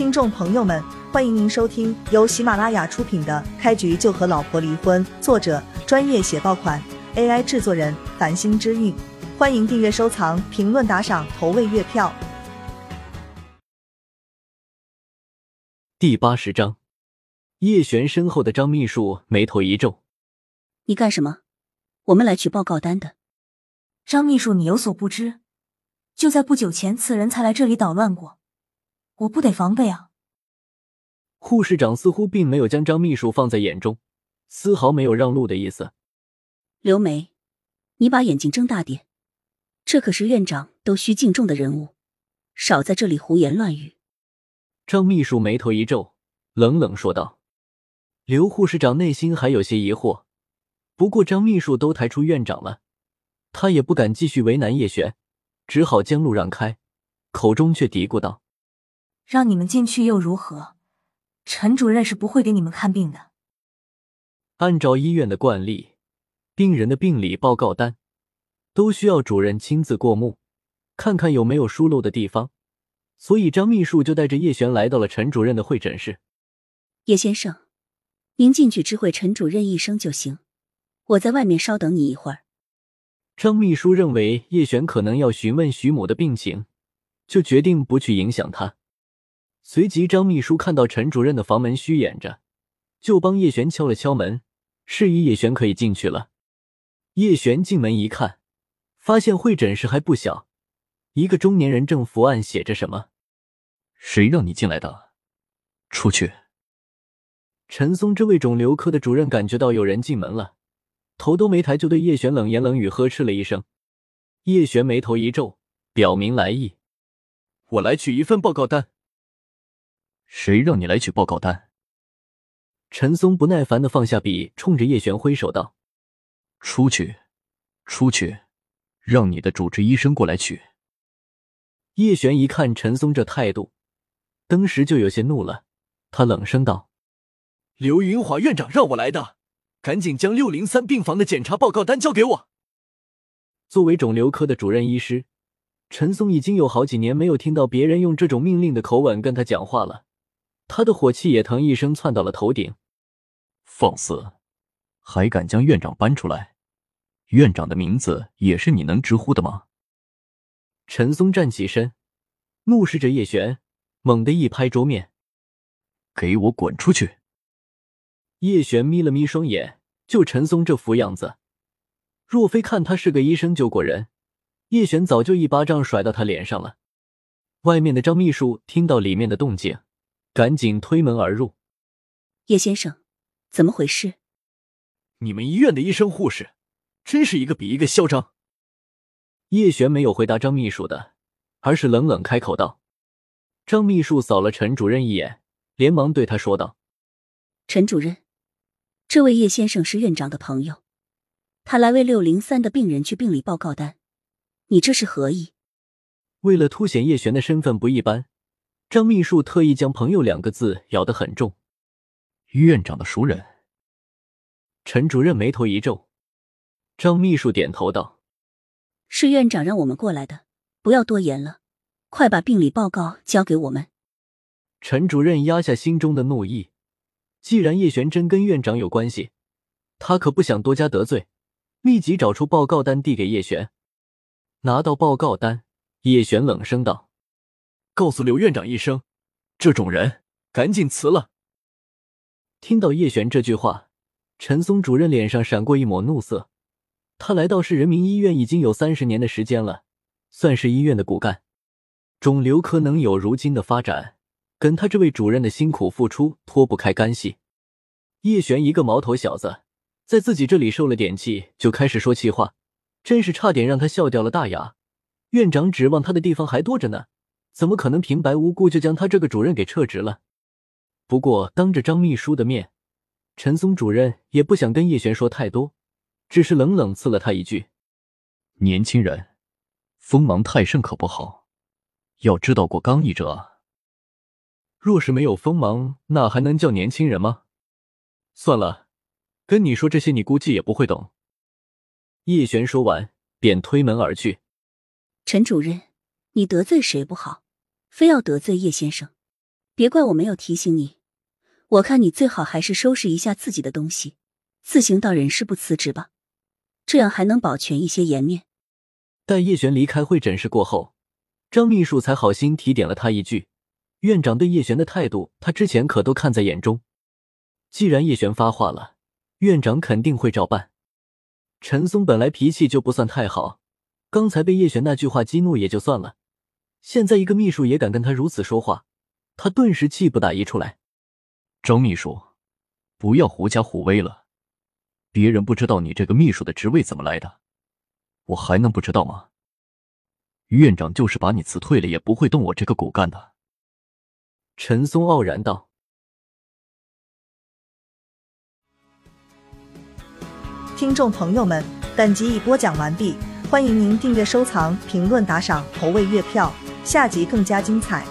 听众朋友们，欢迎您收听由喜马拉雅出品的《开局就和老婆离婚》，作者专业写爆款，AI 制作人繁星之韵。欢迎订阅、收藏、评论、打赏、投喂月票。第八十章，叶璇身后的张秘书眉头一皱：“你干什么？我们来取报告单的。”张秘书，你有所不知，就在不久前，此人才来这里捣乱过，我不得防备啊！护士长似乎并没有将张秘书放在眼中，丝毫没有让路的意思。刘梅，你把眼睛睁大点。这可是院长都需敬重的人物，少在这里胡言乱语。张秘书眉头一皱，冷冷说道：“刘护士长内心还有些疑惑，不过张秘书都抬出院长了，他也不敢继续为难叶璇，只好将路让开，口中却嘀咕道：‘让你们进去又如何？陈主任是不会给你们看病的。’按照医院的惯例，病人的病理报告单。”都需要主任亲自过目，看看有没有疏漏的地方，所以张秘书就带着叶璇来到了陈主任的会诊室。叶先生，您进去知会陈主任一声就行，我在外面稍等你一会儿。张秘书认为叶璇可能要询问徐母的病情，就决定不去影响他。随即，张秘书看到陈主任的房门虚掩着，就帮叶璇敲了敲门，示意叶璇可以进去了。叶璇进门一看。发现会诊室还不小，一个中年人正伏案写着什么。谁让你进来的？出去！陈松这位肿瘤科的主任感觉到有人进门了，头都没抬就对叶璇冷言冷语呵斥了一声。叶璇眉头一皱，表明来意：“我来取一份报告单。”谁让你来取报告单？陈松不耐烦的放下笔，冲着叶璇挥手道：“出去，出去！”让你的主治医生过来取。叶璇一看陈松这态度，当时就有些怒了。他冷声道：“刘云华院长让我来的，赶紧将六零三病房的检查报告单交给我。”作为肿瘤科的主任医师，陈松已经有好几年没有听到别人用这种命令的口吻跟他讲话了。他的火气也腾一声窜到了头顶。放肆，还敢将院长搬出来！院长的名字也是你能直呼的吗？陈松站起身，怒视着叶璇，猛地一拍桌面：“给我滚出去！”叶璇眯了眯双眼，就陈松这副样子，若非看他是个医生救过人，叶璇早就一巴掌甩到他脸上了。外面的张秘书听到里面的动静，赶紧推门而入：“叶先生，怎么回事？你们医院的医生护士？”真是一个比一个嚣张。叶璇没有回答张秘书的，而是冷冷开口道：“张秘书扫了陈主任一眼，连忙对他说道：‘陈主任，这位叶先生是院长的朋友，他来为六零三的病人去病理报告单，你这是何意？’为了凸显叶璇的身份不一般，张秘书特意将‘朋友’两个字咬得很重。院长的熟人。陈主任眉头一皱。张秘书点头道：“是院长让我们过来的，不要多言了，快把病理报告交给我们。”陈主任压下心中的怒意，既然叶璇真跟院长有关系，他可不想多加得罪，立即找出报告单递给叶璇。拿到报告单，叶璇冷声道：“告诉刘院长一声，这种人赶紧辞了。”听到叶璇这句话，陈松主任脸上闪过一抹怒色。他来到市人民医院已经有三十年的时间了，算是医院的骨干。肿瘤科能有如今的发展，跟他这位主任的辛苦付出脱不开干系。叶璇一个毛头小子，在自己这里受了点气，就开始说气话，真是差点让他笑掉了大牙。院长指望他的地方还多着呢，怎么可能平白无故就将他这个主任给撤职了？不过当着张秘书的面，陈松主任也不想跟叶璇说太多。只是冷冷刺了他一句：“年轻人，锋芒太盛可不好，要知道过刚毅者啊。若是没有锋芒，那还能叫年轻人吗？算了，跟你说这些，你估计也不会懂。”叶璇说完，便推门而去。陈主任，你得罪谁不好，非要得罪叶先生？别怪我没有提醒你，我看你最好还是收拾一下自己的东西，自行到人事部辞职吧，这样还能保全一些颜面。待叶璇离开会诊室过后，张秘书才好心提点了他一句：“院长对叶璇的态度，他之前可都看在眼中。既然叶璇发话了，院长肯定会照办。”陈松本来脾气就不算太好，刚才被叶璇那句话激怒也就算了，现在一个秘书也敢跟他如此说话，他顿时气不打一处来。张秘书，不要狐假虎威了，别人不知道你这个秘书的职位怎么来的。我还能不知道吗？院长就是把你辞退了，也不会动我这个骨干的。陈松傲然道。听众朋友们，本集已播讲完毕，欢迎您订阅、收藏、评论、打赏、投喂月票，下集更加精彩。